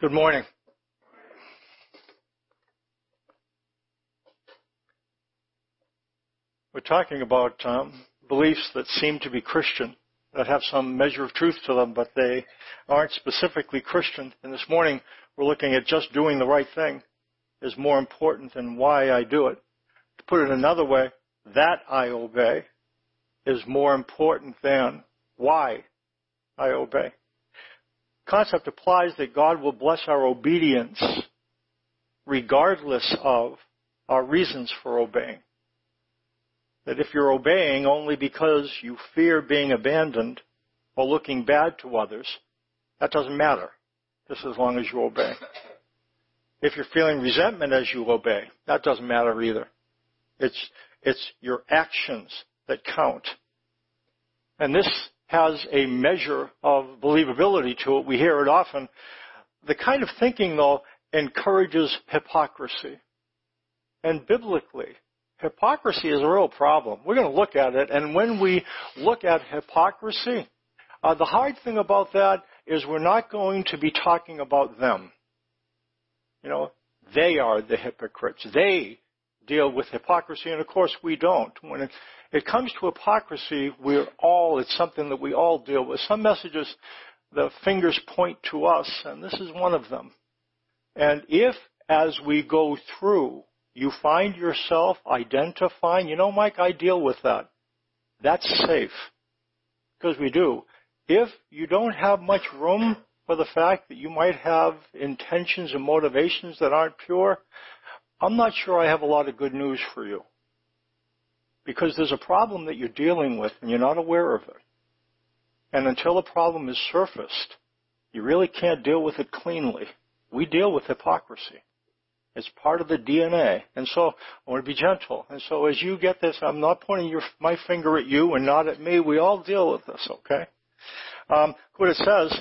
Good morning. We're talking about um, beliefs that seem to be Christian, that have some measure of truth to them, but they aren't specifically Christian. And this morning, we're looking at just doing the right thing is more important than why I do it. To put it another way, that I obey is more important than why I obey concept applies that God will bless our obedience regardless of our reasons for obeying. That if you're obeying only because you fear being abandoned or looking bad to others, that doesn't matter, just as long as you obey. If you're feeling resentment as you obey, that doesn't matter either. It's, it's your actions that count. And this has a measure of believability to it. We hear it often. The kind of thinking, though, encourages hypocrisy. And biblically, hypocrisy is a real problem. We're going to look at it, and when we look at hypocrisy, uh, the hard thing about that is we're not going to be talking about them. You know, they are the hypocrites. They deal with hypocrisy, and of course we don't. When it, it comes to hypocrisy, we're all, it's something that we all deal with. Some messages, the fingers point to us, and this is one of them. And if, as we go through, you find yourself identifying, you know, Mike, I deal with that. That's safe. Because we do. If you don't have much room for the fact that you might have intentions and motivations that aren't pure, I'm not sure I have a lot of good news for you. Because there's a problem that you're dealing with and you're not aware of it. And until the problem is surfaced, you really can't deal with it cleanly. We deal with hypocrisy. It's part of the DNA. And so I want to be gentle. And so as you get this, I'm not pointing your, my finger at you and not at me. We all deal with this, okay? Um, what it says,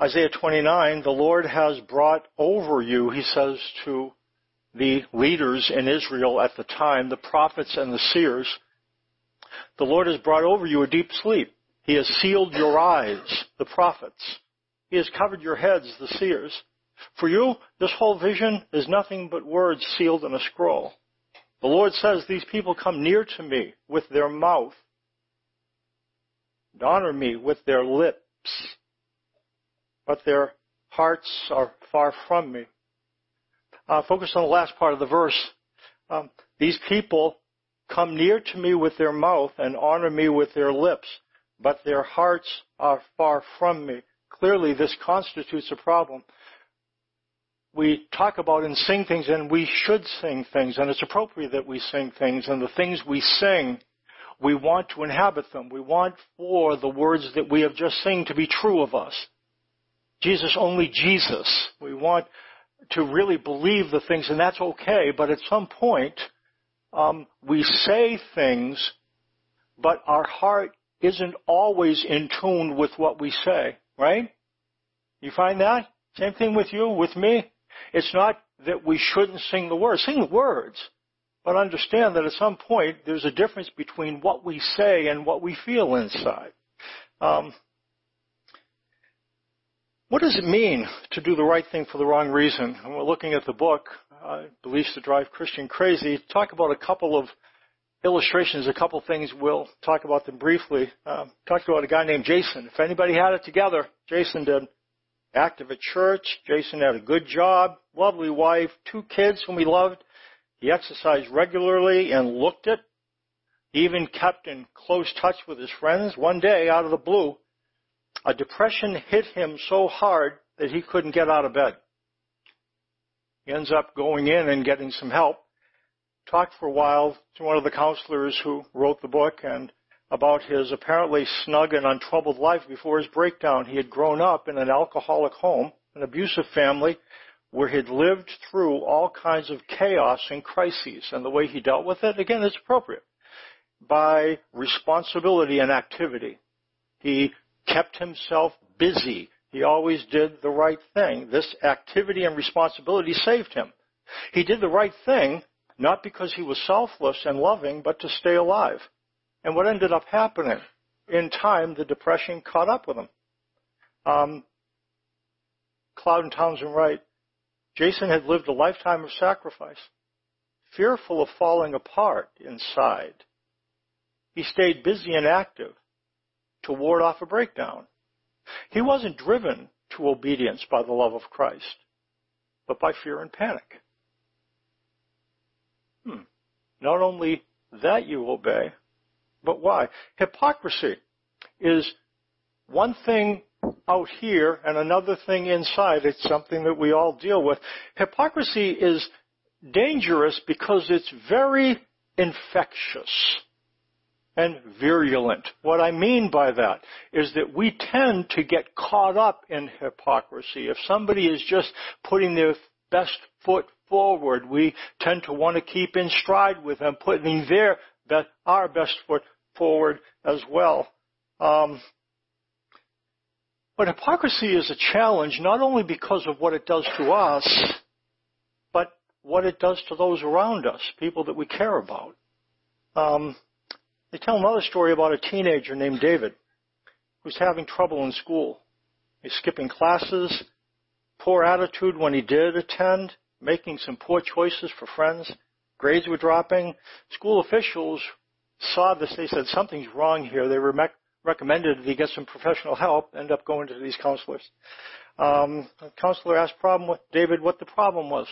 Isaiah 29, the Lord has brought over you, he says to the leaders in Israel at the time, the prophets and the seers, the Lord has brought over you a deep sleep. He has sealed your eyes, the prophets. He has covered your heads, the seers. For you, this whole vision is nothing but words sealed in a scroll. The Lord says, these people come near to me with their mouth and honor me with their lips, but their hearts are far from me uh, focus on the last part of the verse. Um, these people come near to me with their mouth and honor me with their lips, but their hearts are far from me. Clearly, this constitutes a problem. We talk about and sing things, and we should sing things, and it's appropriate that we sing things, and the things we sing, we want to inhabit them. We want for the words that we have just sung to be true of us. Jesus, only Jesus. We want to really believe the things, and that's okay, but at some point, um, we say things, but our heart isn't always in tune with what we say, right? You find that? Same thing with you, with me. It's not that we shouldn't sing the words. Sing the words. But understand that at some point there's a difference between what we say and what we feel inside. Um, what does it mean to do the right thing for the wrong reason? And we're looking at the book, uh, Beliefs That Drive Christian Crazy. Talk about a couple of illustrations, a couple things. We'll talk about them briefly. Uh, talked about a guy named Jason. If anybody had it together, Jason did. Active at church. Jason had a good job, lovely wife, two kids whom he loved. He exercised regularly and looked it. He even kept in close touch with his friends. One day, out of the blue, a depression hit him so hard that he couldn't get out of bed. He ends up going in and getting some help. Talked for a while to one of the counselors who wrote the book and about his apparently snug and untroubled life before his breakdown. He had grown up in an alcoholic home, an abusive family, where he'd lived through all kinds of chaos and crises. And the way he dealt with it, again, is appropriate. By responsibility and activity. He kept himself busy. He always did the right thing. This activity and responsibility saved him. He did the right thing not because he was selfless and loving, but to stay alive. And what ended up happening? In time, the depression caught up with him. Um, Cloud and Townsend write, Jason had lived a lifetime of sacrifice, fearful of falling apart inside. He stayed busy and active to ward off a breakdown. He wasn't driven to obedience by the love of Christ, but by fear and panic. Hmm. Not only that you obey, but why? Hypocrisy is one thing out here and another thing inside. It's something that we all deal with. Hypocrisy is dangerous because it's very infectious and virulent. What I mean by that is that we tend to get caught up in hypocrisy. If somebody is just putting their best foot forward, we tend to want to keep in stride with them, putting their our best foot forward as well. Um, but hypocrisy is a challenge not only because of what it does to us, but what it does to those around us, people that we care about. Um, they tell another story about a teenager named David who's having trouble in school. He's skipping classes, poor attitude when he did attend, making some poor choices for friends. Grades were dropping. School officials saw this. They said something's wrong here. They re- recommended that he get some professional help. End up going to these counselors. Um, the counselor asked problem with David what the problem was.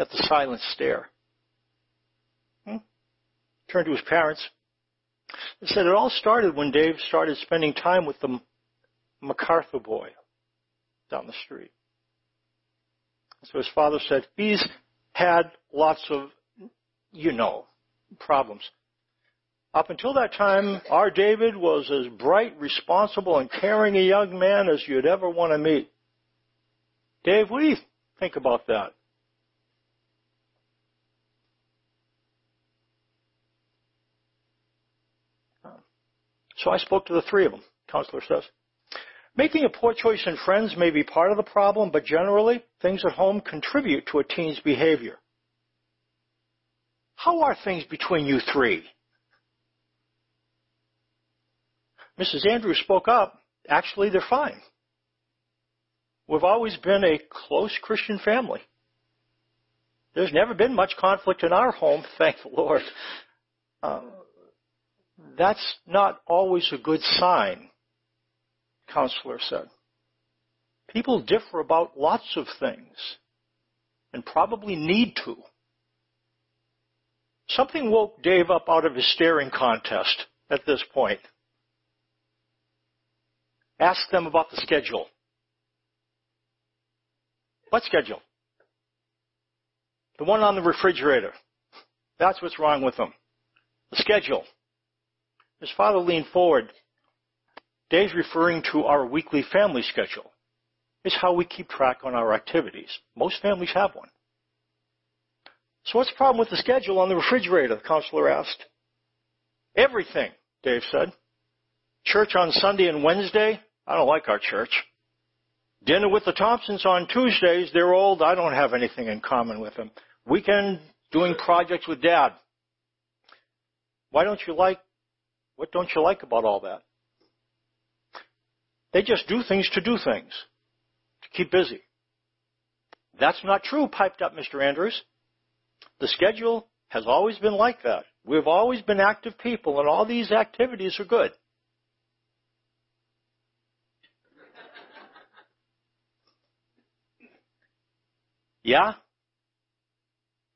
Got the silent stare. Hmm? Turned to his parents. He said it all started when Dave started spending time with the MacArthur boy down the street. So his father said, he's had lots of, you know, problems. Up until that time, our David was as bright, responsible, and caring a young man as you'd ever want to meet. Dave, what do you think about that? So I spoke to the three of them, counselor says. Making a poor choice in friends may be part of the problem, but generally, things at home contribute to a teen's behavior. How are things between you three? Mrs. Andrews spoke up. Actually, they're fine. We've always been a close Christian family. There's never been much conflict in our home, thank the Lord. Uh, that's not always a good sign, counselor said. People differ about lots of things and probably need to. Something woke Dave up out of his staring contest at this point. Ask them about the schedule. What schedule? The one on the refrigerator. That's what's wrong with them. The schedule. His father leaned forward. Dave's referring to our weekly family schedule. It's how we keep track on our activities. Most families have one. So what's the problem with the schedule on the refrigerator? The counselor asked. Everything, Dave said. Church on Sunday and Wednesday? I don't like our church. Dinner with the Thompsons on Tuesdays. They're old. I don't have anything in common with them. Weekend doing projects with dad. Why don't you like what don't you like about all that? They just do things to do things, to keep busy. That's not true, piped up Mr. Andrews. The schedule has always been like that. We've always been active people, and all these activities are good. yeah?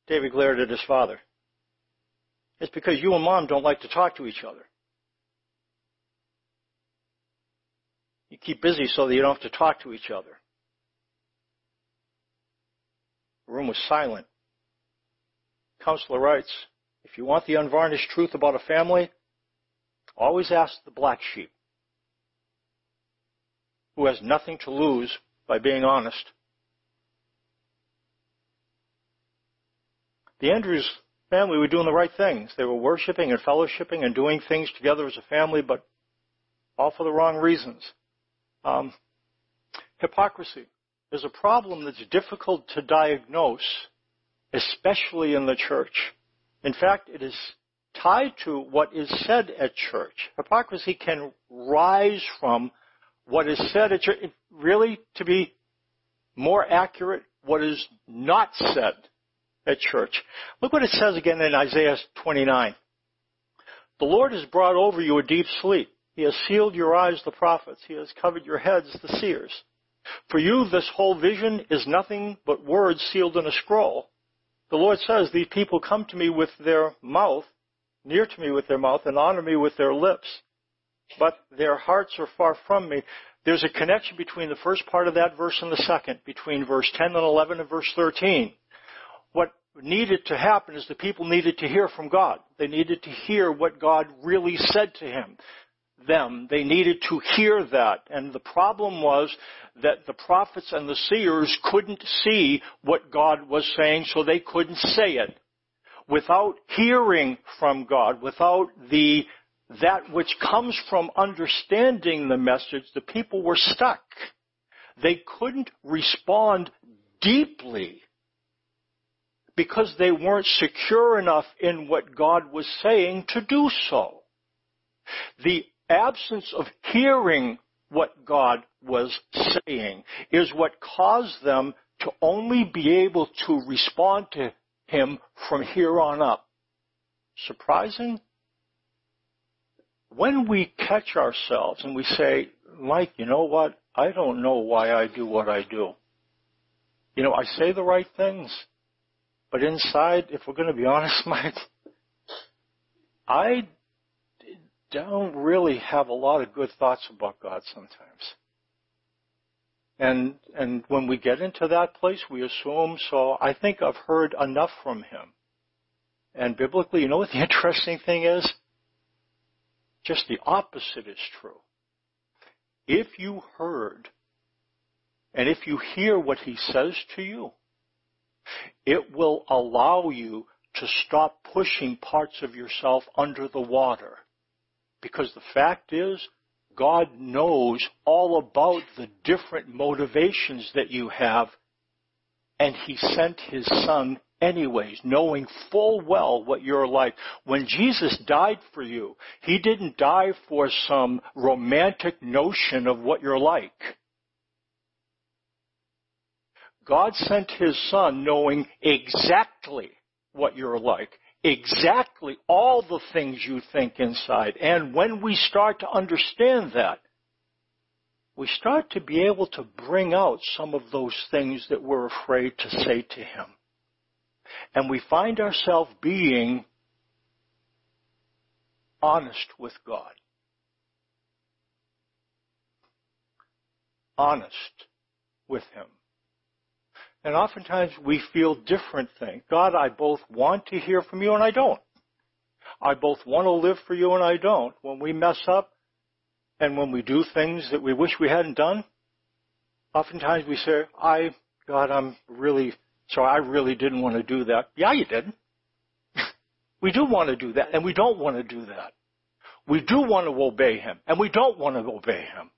David glared at his father. It's because you and mom don't like to talk to each other. You keep busy so that you don't have to talk to each other. The room was silent. Counselor writes, if you want the unvarnished truth about a family, always ask the black sheep, who has nothing to lose by being honest. The Andrews family were doing the right things. They were worshiping and fellowshipping and doing things together as a family, but all for the wrong reasons. Um, hypocrisy is a problem that's difficult to diagnose, especially in the church. In fact, it is tied to what is said at church. Hypocrisy can rise from what is said at church. Really, to be more accurate, what is not said at church. Look what it says again in Isaiah 29. The Lord has brought over you a deep sleep. He has sealed your eyes, the prophets. He has covered your heads, the seers. For you, this whole vision is nothing but words sealed in a scroll. The Lord says, these people come to me with their mouth, near to me with their mouth, and honor me with their lips. But their hearts are far from me. There's a connection between the first part of that verse and the second, between verse 10 and 11 and verse 13. What needed to happen is the people needed to hear from God. They needed to hear what God really said to him them. They needed to hear that. And the problem was that the prophets and the seers couldn't see what God was saying, so they couldn't say it. Without hearing from God, without the, that which comes from understanding the message, the people were stuck. They couldn't respond deeply because they weren't secure enough in what God was saying to do so. The absence of hearing what God was saying is what caused them to only be able to respond to Him from here on up. Surprising? When we catch ourselves and we say, Mike, you know what? I don't know why I do what I do. You know, I say the right things, but inside, if we're going to be honest, Mike, I don't really have a lot of good thoughts about God sometimes. And, and when we get into that place, we assume, so I think I've heard enough from Him. And biblically, you know what the interesting thing is? Just the opposite is true. If you heard, and if you hear what He says to you, it will allow you to stop pushing parts of yourself under the water because the fact is, God knows all about the different motivations that you have, and He sent His Son anyways, knowing full well what you're like. When Jesus died for you, He didn't die for some romantic notion of what you're like. God sent His Son knowing exactly what you're like exactly all the things you think inside. And when we start to understand that, we start to be able to bring out some of those things that we're afraid to say to Him. And we find ourselves being honest with God. Honest with Him. And oftentimes we feel different things. God, I both want to hear from you and I don't. I both want to live for you and I don't. When we mess up and when we do things that we wish we hadn't done, oftentimes we say, I, God, I'm really, sorry. I really didn't want to do that. Yeah, you did. we do want to do that and we don't want to do that. We do want to obey Him and we don't want to obey Him.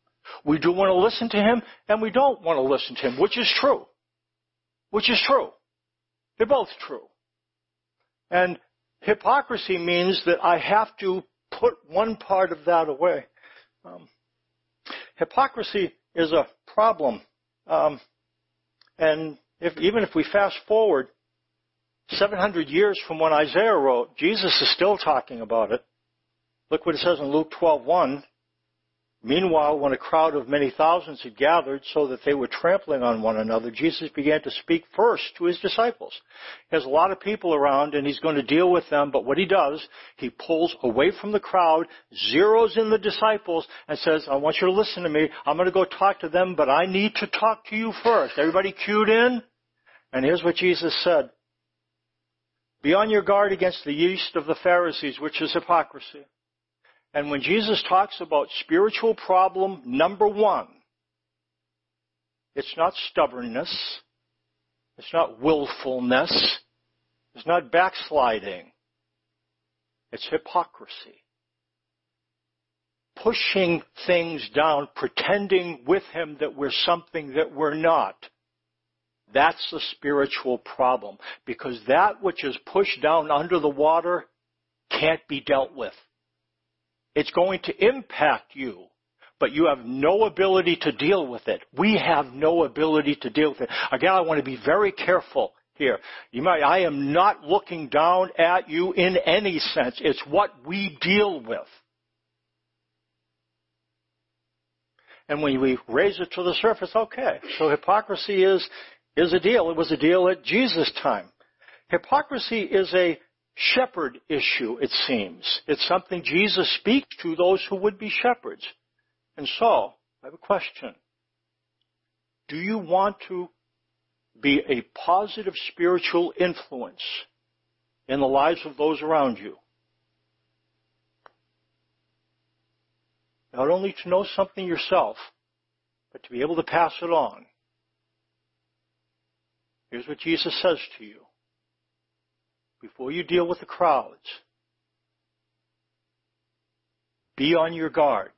We do want to listen to Him and we don't want to listen to Him, which is true which is true. They're both true. And hypocrisy means that I have to put one part of that away. Um, hypocrisy is a problem. Um, and if, even if we fast forward 700 years from when Isaiah wrote, Jesus is still talking about it. Look what it says in Luke 12:1. Meanwhile, when a crowd of many thousands had gathered so that they were trampling on one another, Jesus began to speak first to his disciples. He has a lot of people around and he's going to deal with them, but what he does, he pulls away from the crowd, zeroes in the disciples, and says, I want you to listen to me. I'm going to go talk to them, but I need to talk to you first. Everybody cued in? And here's what Jesus said. Be on your guard against the yeast of the Pharisees, which is hypocrisy. And when Jesus talks about spiritual problem number one, it's not stubbornness. It's not willfulness. It's not backsliding. It's hypocrisy. Pushing things down, pretending with Him that we're something that we're not. That's the spiritual problem. Because that which is pushed down under the water can't be dealt with. It's going to impact you, but you have no ability to deal with it. We have no ability to deal with it. Again, I want to be very careful here. You might, I am not looking down at you in any sense. It's what we deal with. And when we raise it to the surface, okay. So hypocrisy is, is a deal. It was a deal at Jesus' time. Hypocrisy is a shepherd issue, it seems. It's something Jesus speaks to those who would be shepherds. And so, I have a question. Do you want to be a positive spiritual influence in the lives of those around you? Not only to know something yourself, but to be able to pass it on. Here's what Jesus says to you. Before you deal with the crowds, be on your guard.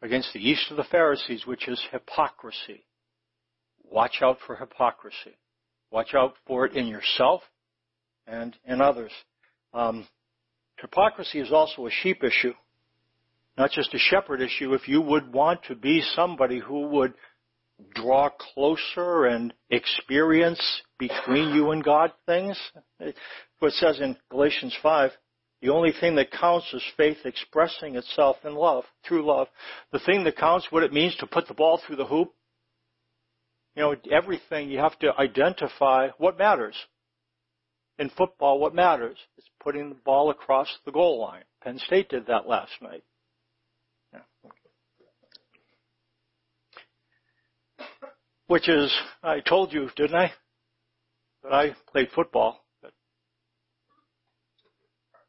Against the yeast of the Pharisees, which is hypocrisy. Watch out for hypocrisy. Watch out for it in yourself and in others. Um, hypocrisy is also a sheep issue, not just a shepherd issue. If you would want to be somebody who would draw closer and experience between you and God things, what it says in Galatians 5, the only thing that counts is faith expressing itself in love, through love. The thing that counts, what it means to put the ball through the hoop. You know, everything you have to identify what matters in football, what matters is putting the ball across the goal line. Penn State did that last night. Which is, I told you, didn't I? That I played football.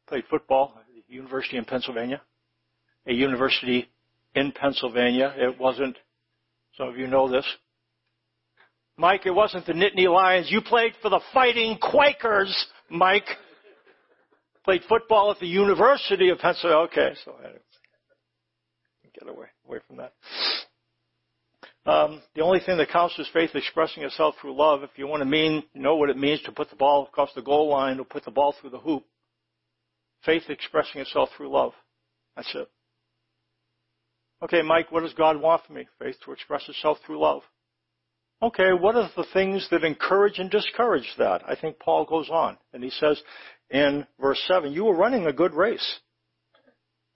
Played football at the University in Pennsylvania. A university in Pennsylvania. It wasn't, some of you know this, Mike, it wasn't the Nittany Lions. You played for the Fighting Quakers, Mike. Played football at the University of Pennsylvania. Okay, so I get away away from that. Um, the only thing that counts is faith expressing itself through love. If you want to mean know what it means to put the ball across the goal line or put the ball through the hoop, faith expressing itself through love. That's it. Okay, Mike, what does God want from me? Faith to express itself through love. Okay, what are the things that encourage and discourage that? I think Paul goes on and he says in verse 7, you were running a good race.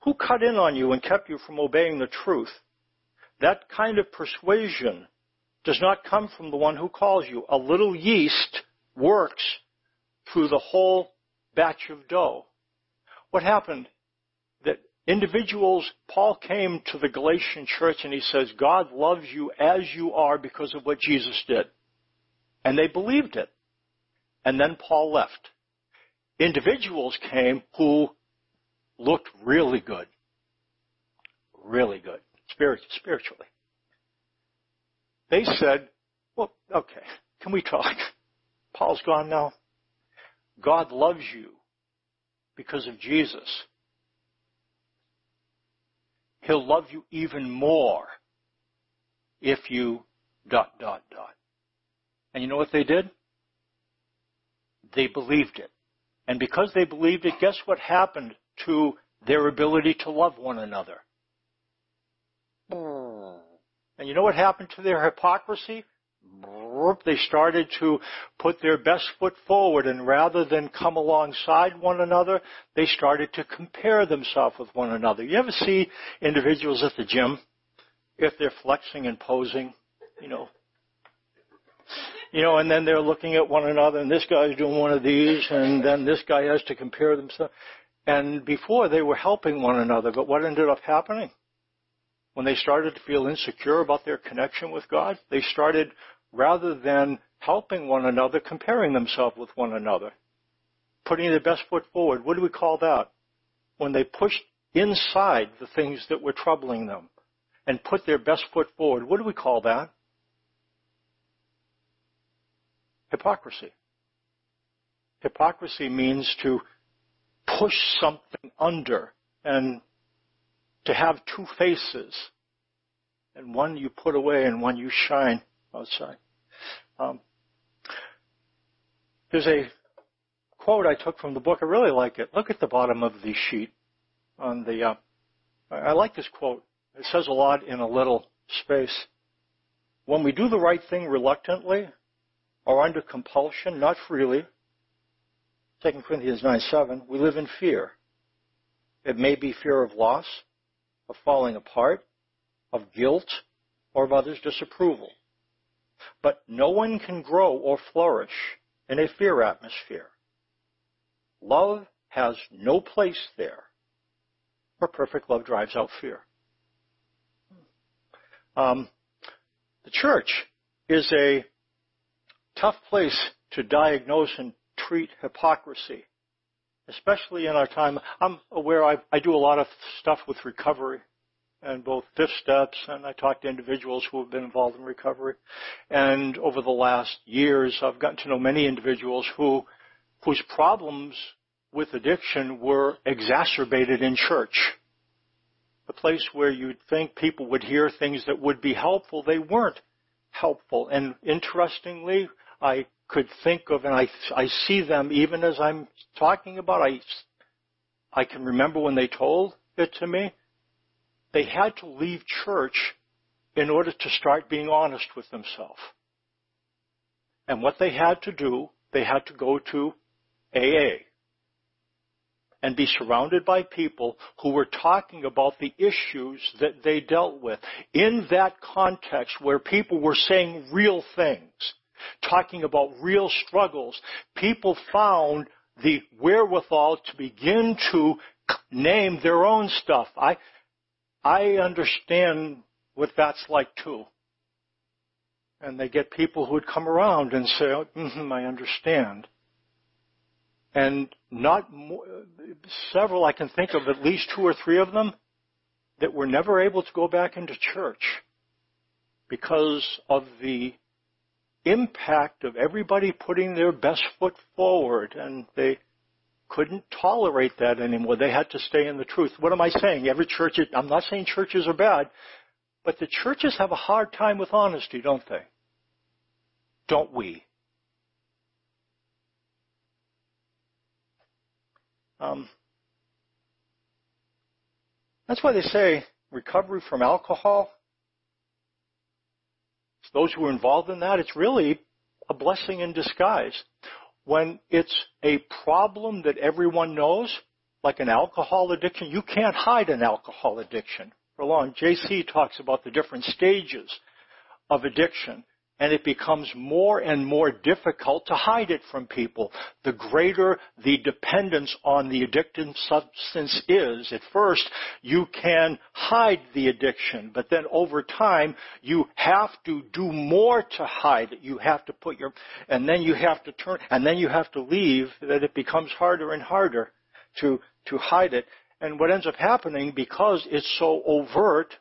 Who cut in on you and kept you from obeying the truth? That kind of persuasion does not come from the one who calls you. A little yeast works through the whole batch of dough. What happened? That individuals, Paul came to the Galatian church and he says, God loves you as you are because of what Jesus did. And they believed it. And then Paul left. Individuals came who looked really good. Really good. Spiritually. They said, well, okay, can we talk? Paul's gone now. God loves you because of Jesus. He'll love you even more if you dot, dot, dot. And you know what they did? They believed it. And because they believed it, guess what happened to their ability to love one another? Hmm. And you know what happened to their hypocrisy? they started to put their best foot forward and rather than come alongside one another, they started to compare themselves with one another. You ever see individuals at the gym, if they're flexing and posing, you know, you know, and then they're looking at one another and this guy's doing one of these and then this guy has to compare themselves. And before they were helping one another, but what ended up happening? When they started to feel insecure about their connection with God, they started rather than helping one another, comparing themselves with one another, putting their best foot forward. What do we call that? When they pushed inside the things that were troubling them and put their best foot forward. What do we call that? Hypocrisy. Hypocrisy means to push something under and to have two faces. And one you put away and one you shine outside. Um, There's a quote I took from the book. I really like it. Look at the bottom of the sheet on the. Uh, I like this quote. It says a lot in a little space. When we do the right thing reluctantly or under compulsion, not freely, 2 Corinthians 9 7, we live in fear. It may be fear of loss, of falling apart, of guilt, or of others' disapproval. But no one can grow or flourish in a fear atmosphere. Love has no place there, for perfect love drives out fear. Um, the church is a tough place to diagnose and treat hypocrisy, especially in our time. I'm aware I, I do a lot of stuff with recovery and both fifth steps and I talk to individuals who have been involved in recovery. And over the last years, I've gotten to know many individuals who, whose problems with addiction were exacerbated in church. The place where you'd think people would hear things that would be helpful, they weren't helpful. And interestingly, I could think of, and I, I see them even as I'm talking about, I, I can remember when they told it to me, they had to leave church in order to start being honest with themselves. And what they had to do, they had to go to AA and be surrounded by people who were talking about the issues that they dealt with. In that context where people were saying real things, talking about real struggles, people found the wherewithal to begin to name their own stuff. I, I understand what that's like too. And they get people who would come around and say, oh, mm-hmm, I understand. And not more, several, I can think of at least two or three of them that were never able to go back into church because of the impact of everybody putting their best foot forward and they couldn't tolerate that anymore. They had to stay in the truth. What am I saying? Every church, I'm not saying churches are bad, but the churches have a hard time with honesty, don't they? Don't we? Um, that's why they say recovery from alcohol, those who are involved in that, it's really a blessing in disguise when it's a problem that everyone knows, like an alcohol addiction, you can't hide an alcohol addiction for long. JC talks about the different stages of addiction and it becomes more and more difficult to hide it from people. The greater the dependence on the addictive substance is, at first you can hide the addiction, but then over time you have to do more to hide it. You have to put your, and then you have to turn, and then you have to leave, that it becomes harder and harder to, to hide it. And what ends up happening, because it's so overt,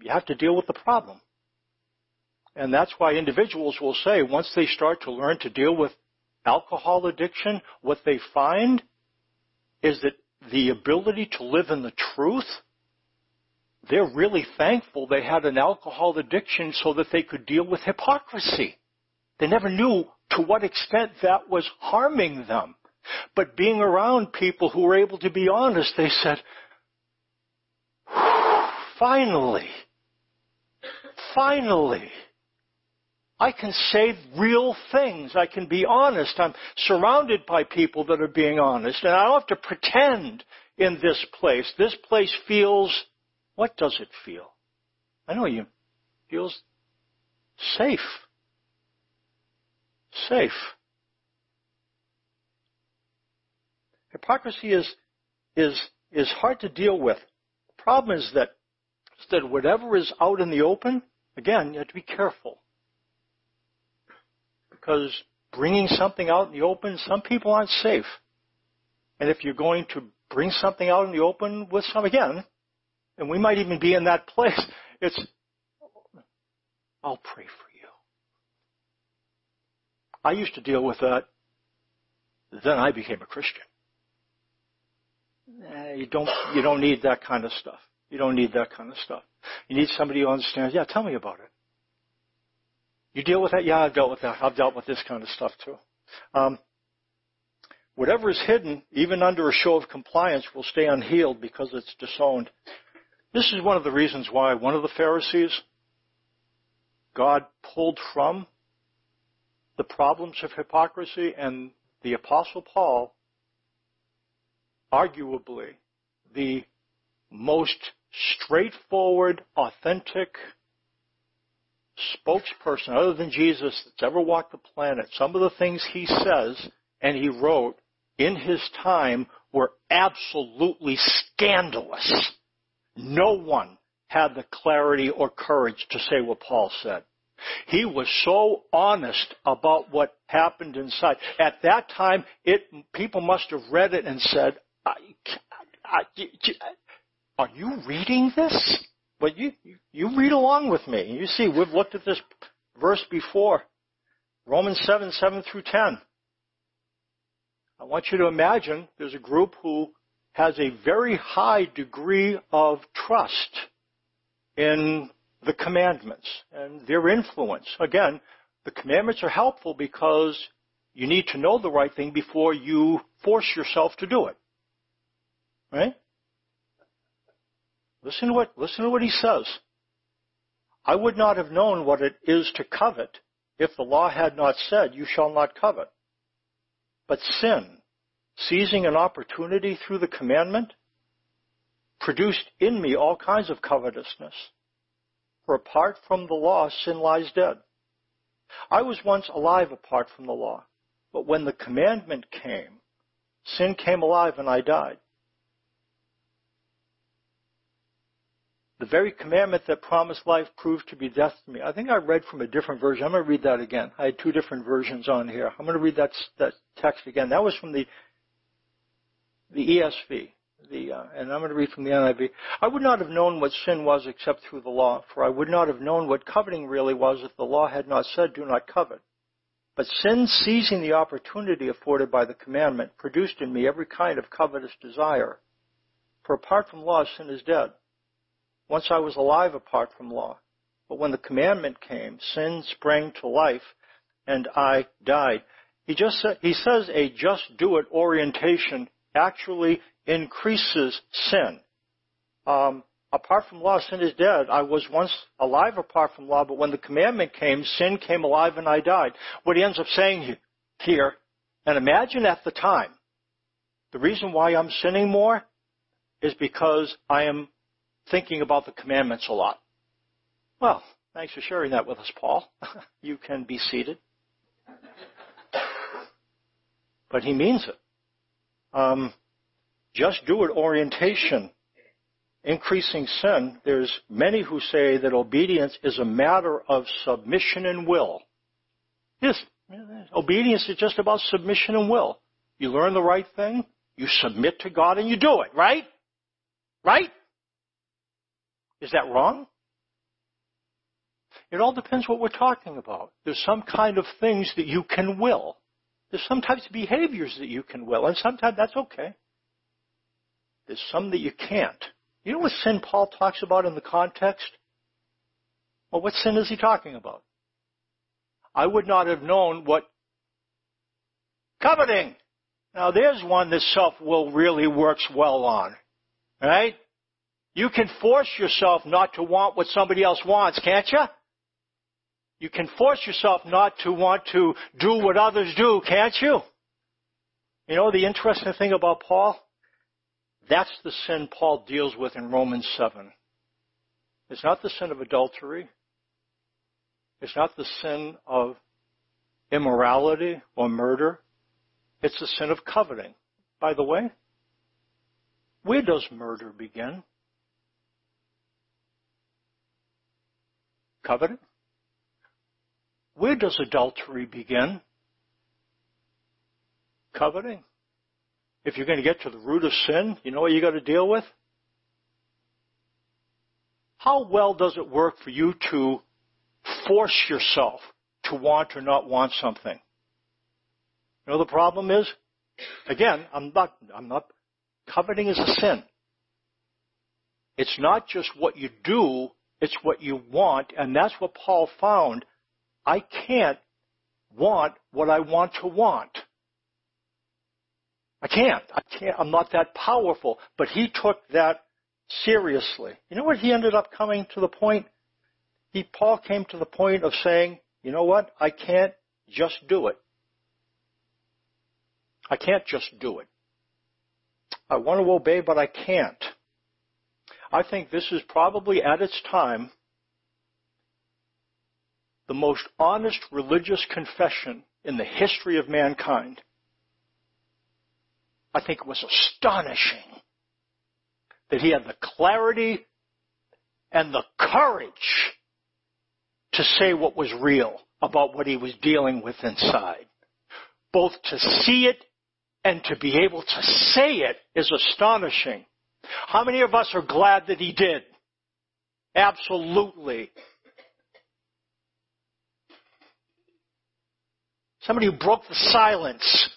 you have to deal with the problem. And that's why individuals will say once they start to learn to deal with alcohol addiction, what they find is that the ability to live in the truth, they're really thankful they had an alcohol addiction so that they could deal with hypocrisy. They never knew to what extent that was harming them. But being around people who were able to be honest, they said, finally, finally, I can say real things. I can be honest. I'm surrounded by people that are being honest. And I don't have to pretend in this place. This place feels, what does it feel? I know you, feels safe. Safe. Hypocrisy is, is, is hard to deal with. The problem is that, is that whatever is out in the open, again, you have to be careful because bringing something out in the open, some people aren't safe. And if you're going to bring something out in the open with some, again, and we might even be in that place, it's, I'll pray for you. I used to deal with that. Then I became a Christian. You don't, you don't need that kind of stuff. You don't need that kind of stuff. You need somebody who understands, yeah, tell me about it. You deal with that? Yeah, I've dealt with that. I've dealt with this kind of stuff too. Um, whatever is hidden, even under a show of compliance, will stay unhealed because it's disowned. This is one of the reasons why one of the Pharisees God pulled from the problems of hypocrisy and the apostle Paul arguably the most straightforward, authentic spokesperson other than Jesus that's ever walked the planet. Some of the things he says and he wrote in his time were absolutely scandalous. No one had the clarity or courage to say what Paul said. He was so honest about what happened inside. At that time, it, people must have read it and said, I, I, are you reading this? But you, you read along with me. You see, we've looked at this verse before. Romans 7, 7 through 10. I want you to imagine there's a group who has a very high degree of trust in the commandments and their influence. Again, the commandments are helpful because you need to know the right thing before you force yourself to do it. Right? Listen to what, listen to what he says. I would not have known what it is to covet if the law had not said, you shall not covet. But sin, seizing an opportunity through the commandment, produced in me all kinds of covetousness. For apart from the law, sin lies dead. I was once alive apart from the law, but when the commandment came, sin came alive and I died. The very commandment that promised life proved to be death to me. I think I read from a different version. I'm going to read that again. I had two different versions on here. I'm going to read that, that text again. That was from the, the ESV the, uh, and I'm going to read from the NIV. I would not have known what sin was except through the law, for I would not have known what coveting really was if the law had not said, do not covet. But sin, seizing the opportunity afforded by the commandment, produced in me every kind of covetous desire. For apart from law, sin is dead. Once I was alive apart from law. But when the commandment came, sin sprang to life, and I died. He just he says a just do it orientation actually increases sin. Um, apart from law, sin is dead. I was once alive apart from law, but when the commandment came, sin came alive and I died. What he ends up saying here, and imagine at the time, the reason why I'm sinning more is because I am thinking about the commandments a lot. Well, thanks for sharing that with us, Paul. you can be seated. But he means it. Um, just do it orientation, increasing sin, there's many who say that obedience is a matter of submission and will. Yes, obedience is just about submission and will. You learn the right thing, you submit to God, and you do it, right? Right? Is that wrong? It all depends what we're talking about. There's some kind of things that you can will. There's some types of behaviors that you can will, and sometimes that's okay. There's some that you can't. You know what sin Paul talks about in the context? Well, what sin is he talking about? I would not have known what coveting. Now there's one that self-will really works well on. Right? You can force yourself not to want what somebody else wants, can't you? You can force yourself not to want to do what others do, can't you? You know the interesting thing about Paul? That's the sin Paul deals with in Romans 7. It's not the sin of adultery. It's not the sin of immorality or murder. It's the sin of coveting. By the way, where does murder begin? Coveting? Where does adultery begin? Coveting. If you're going to get to the root of sin, you know what you got to deal with? How well does it work for you to force yourself to want or not want something? You know the problem is? Again, I'm not, I'm not, coveting is a sin. It's not just what you do, it's what you want, and that's what Paul found. I can't want what I want to want. I can't. I can't. I'm not that powerful. But he took that seriously. You know what he ended up coming to the point? He, Paul came to the point of saying, you know what? I can't just do it. I can't just do it. I want to obey, but I can't. I think this is probably at its time the most honest religious confession in the history of mankind. I think it was astonishing that he had the clarity and the courage to say what was real about what he was dealing with inside. Both to see it and to be able to say it is astonishing. How many of us are glad that he did? Absolutely. Somebody who broke the silence.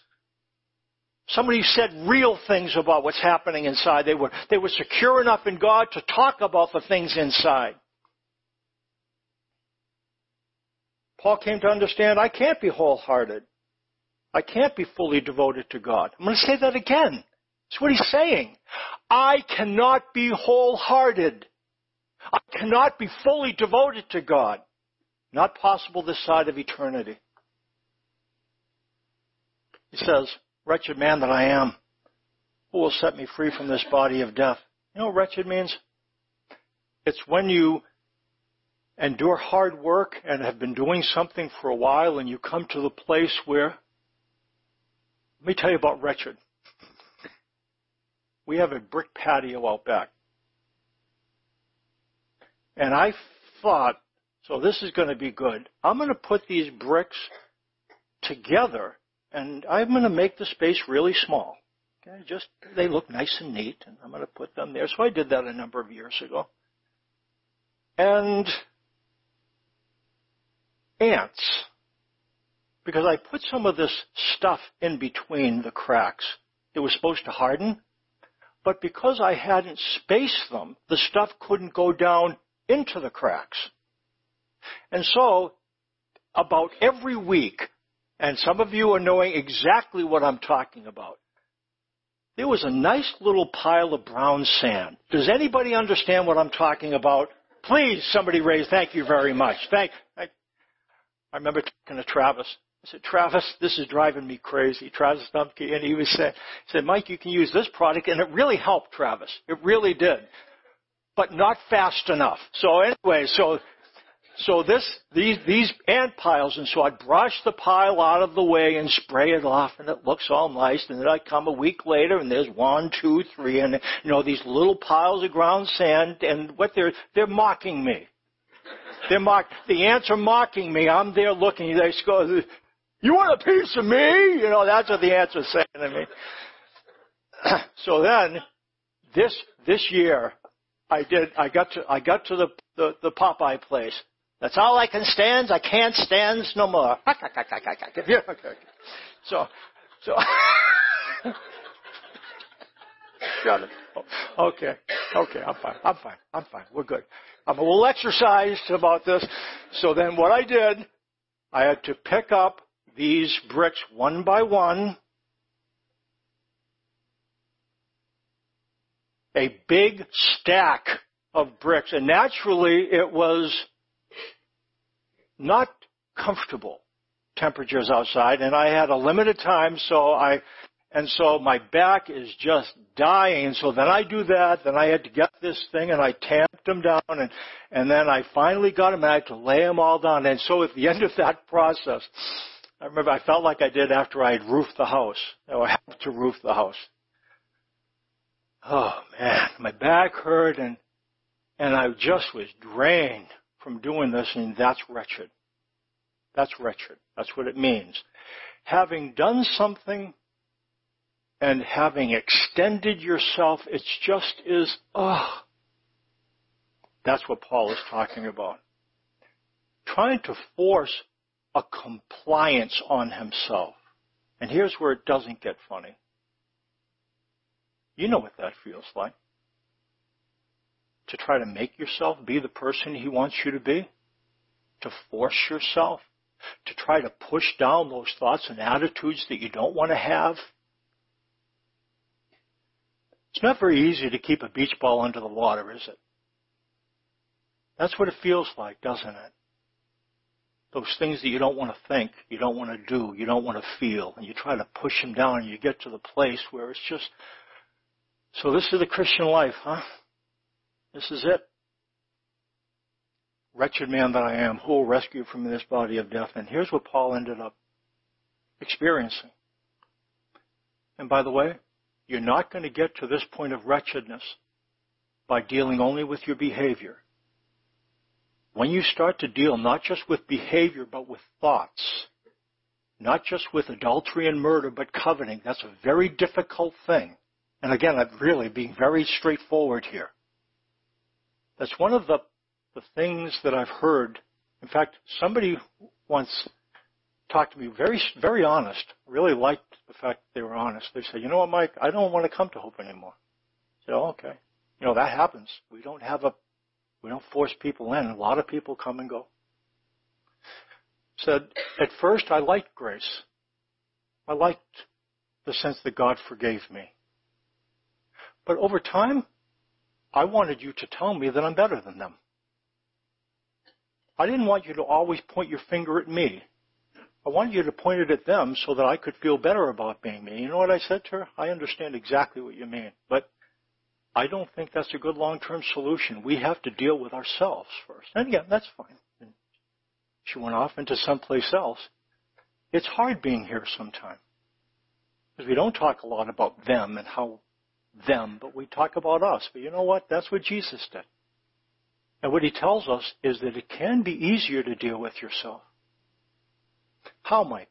Somebody who said real things about what's happening inside. They were, they were secure enough in God to talk about the things inside. Paul came to understand I can't be wholehearted. I can't be fully devoted to God. I'm going to say that again. That's what he's saying. I cannot be wholehearted. I cannot be fully devoted to God. Not possible this side of eternity. He says, Wretched man that I am, who will set me free from this body of death? You know what wretched means? It's when you endure hard work and have been doing something for a while and you come to the place where, let me tell you about wretched. We have a brick patio out back. And I thought, so this is going to be good. I'm going to put these bricks together and I'm going to make the space really small. Okay, just they look nice and neat, and I'm going to put them there. So I did that a number of years ago. And ants, because I put some of this stuff in between the cracks. It was supposed to harden, but because I hadn't spaced them, the stuff couldn't go down into the cracks. And so, about every week, and some of you are knowing exactly what I'm talking about. There was a nice little pile of brown sand. Does anybody understand what I'm talking about? Please, somebody raise. Thank you very much. Thank. I, remember talking to Travis. I said, Travis, this is driving me crazy. Travis Stumpke, and he was saying, he said, Mike, you can use this product, and it really helped Travis. It really did, but not fast enough. So anyway, so so this, these, these ant piles, and so I'd brush the pile out of the way and spray it off, and it looks all nice. And then I come a week later, and there's one, two, three, and you know these little piles of ground sand, and what they're they're mocking me. They're mock. The ants are mocking me. I'm there looking. They go, "You want a piece of me?" You know that's what the ants are saying to me. so then, this this year, I did. I got to I got to the the, the Popeye place that's all I can stand. I can't stand no more. So, so. Shut it. Oh, okay. Okay. I'm fine. I'm fine. I'm fine. We're good. I'm a little exercised about this. So then what I did, I had to pick up these bricks one by one. A big stack of bricks. And naturally it was not comfortable temperatures outside and I had a limited time so I and so my back is just dying. So then I do that. Then I had to get this thing and I tamped them down and, and then I finally got them and I had to lay them all down. And so at the end of that process, I remember I felt like I did after I had roofed the house. I had to roof the house. Oh man, my back hurt and, and I just was drained from doing this, and that's wretched. That's wretched. That's what it means. Having done something and having extended yourself, it's just is, oh. That's what Paul is talking about. Trying to force a compliance on himself. And here's where it doesn't get funny. You know what that feels like to try to make yourself be the person he wants you to be, to force yourself, to try to push down those thoughts and attitudes that you don't want to have. It's not very easy to keep a beach ball under the water, is it? That's what it feels like, doesn't it? Those things that you don't want to think, you don't want to do, you don't want to feel, and you try to push them down and you get to the place where it's just, so this is the Christian life, huh? This is it. Wretched man that I am, who will rescue from this body of death? And here's what Paul ended up experiencing. And by the way, you're not going to get to this point of wretchedness by dealing only with your behavior. When you start to deal not just with behavior, but with thoughts, not just with adultery and murder, but coveting, that's a very difficult thing. And again, I'm really being very straightforward here. That's one of the, the things that I've heard. In fact, somebody once talked to me very, very honest, really liked the fact they were honest. They said, you know what, Mike, I don't want to come to Hope anymore. I said, oh, okay. You know, that happens. We don't have a we don't force people in. A lot of people come and go. Said, at first I liked grace. I liked the sense that God forgave me. But over time, I wanted you to tell me that I'm better than them. I didn't want you to always point your finger at me. I wanted you to point it at them so that I could feel better about being me. You know what I said to her? I understand exactly what you mean, but I don't think that's a good long-term solution. We have to deal with ourselves first. And again, that's fine. And she went off into someplace else. It's hard being here sometimes. Because we don't talk a lot about them and how them, but we talk about us. But you know what? That's what Jesus did. And what he tells us is that it can be easier to deal with yourself. How, Mike?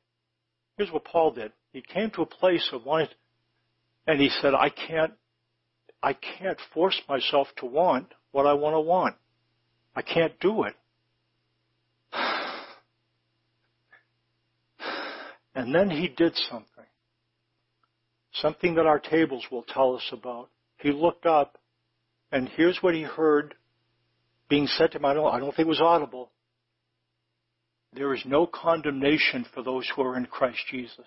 Here's what Paul did. He came to a place of wanting, and he said, I can't I can't force myself to want what I want to want. I can't do it. And then he did something. Something that our tables will tell us about. He looked up and here's what he heard being said to him. I don't, I don't think it was audible. There is no condemnation for those who are in Christ Jesus.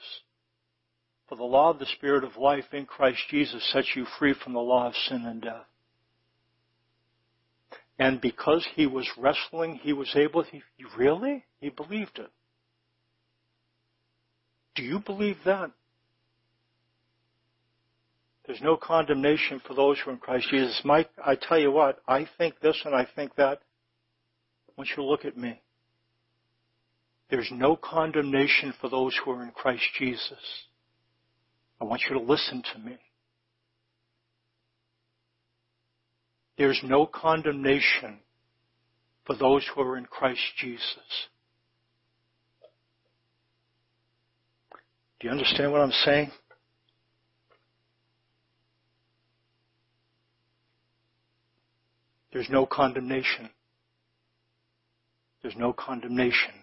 For the law of the Spirit of life in Christ Jesus sets you free from the law of sin and death. And because he was wrestling, he was able, he, really? He believed it. Do you believe that? There's no condemnation for those who are in Christ Jesus. Mike, I tell you what, I think this and I think that. Want you look at me. There's no condemnation for those who are in Christ Jesus. I want you to listen to me. There's no condemnation for those who are in Christ Jesus. Do you understand what I'm saying? There's no condemnation. There's no condemnation.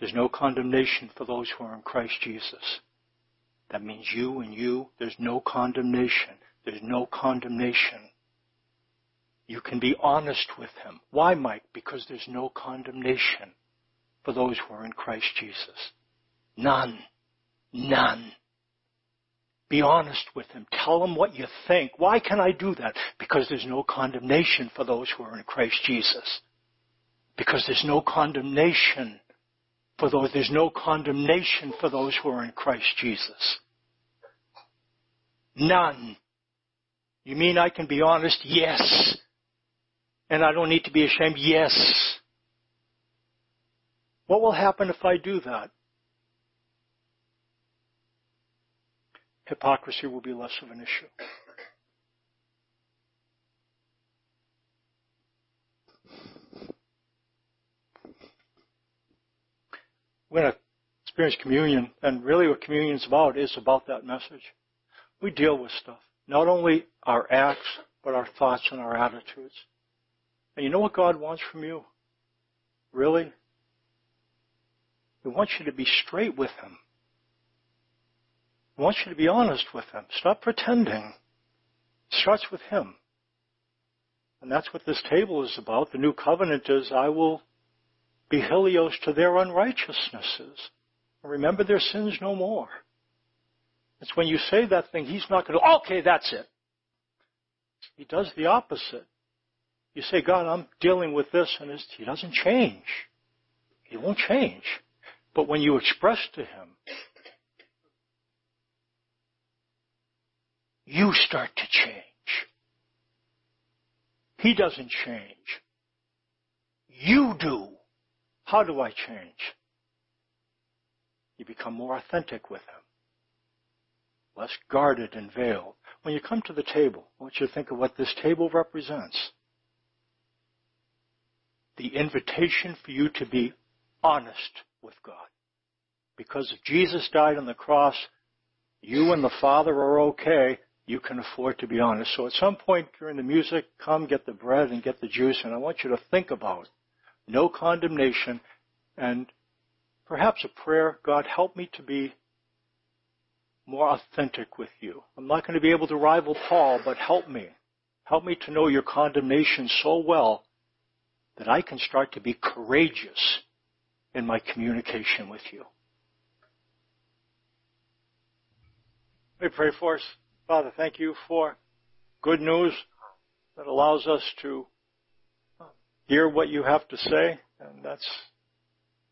There's no condemnation for those who are in Christ Jesus. That means you and you, there's no condemnation. There's no condemnation. You can be honest with him. Why, Mike? Because there's no condemnation for those who are in Christ Jesus. None. None. Be honest with him. Tell him what you think. Why can I do that? Because there's no condemnation for those who are in Christ Jesus. Because there's no condemnation for those, there's no condemnation for those who are in Christ Jesus. None. You mean I can be honest? Yes. And I don't need to be ashamed? Yes. What will happen if I do that? Hypocrisy will be less of an issue. We're going to experience communion, and really what communion is about is about that message we deal with stuff. Not only our acts, but our thoughts and our attitudes. And you know what God wants from you? Really? He wants you to be straight with Him. He wants you to be honest with Him. Stop pretending. It starts with Him. And that's what this table is about. The new covenant is, I will be helios to their unrighteousnesses. Remember their sins no more. It's when you say that thing, he's not going to, okay, that's it. He does the opposite. You say, God, I'm dealing with this, and he doesn't change. He won't change. But when you express to him, you start to change. He doesn't change. You do. How do I change? You become more authentic with him, less guarded and veiled. When you come to the table, I want you to think of what this table represents. The invitation for you to be honest with God. Because if Jesus died on the cross, you and the Father are okay, you can afford to be honest. So at some point during the music, come get the bread and get the juice, and I want you to think about no condemnation and perhaps a prayer, God help me to be more authentic with you. I'm not going to be able to rival Paul, but help me. Help me to know your condemnation so well that I can start to be courageous in my communication with you. Let me pray for us. Father, thank you for good news that allows us to hear what you have to say, and that's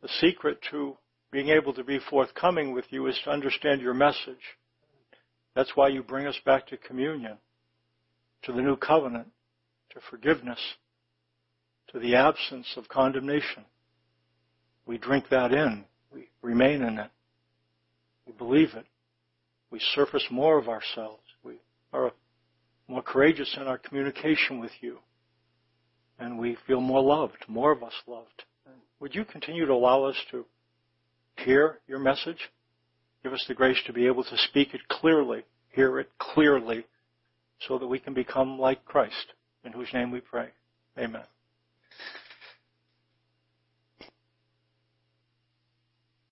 the secret to being able to be forthcoming with you is to understand your message. That's why you bring us back to communion, to the new covenant, to forgiveness, to the absence of condemnation. We drink that in. We remain in it. We believe it. We surface more of ourselves. We are more courageous in our communication with you. And we feel more loved, more of us loved. Would you continue to allow us to hear your message? Give us the grace to be able to speak it clearly, hear it clearly, so that we can become like Christ, in whose name we pray. Amen.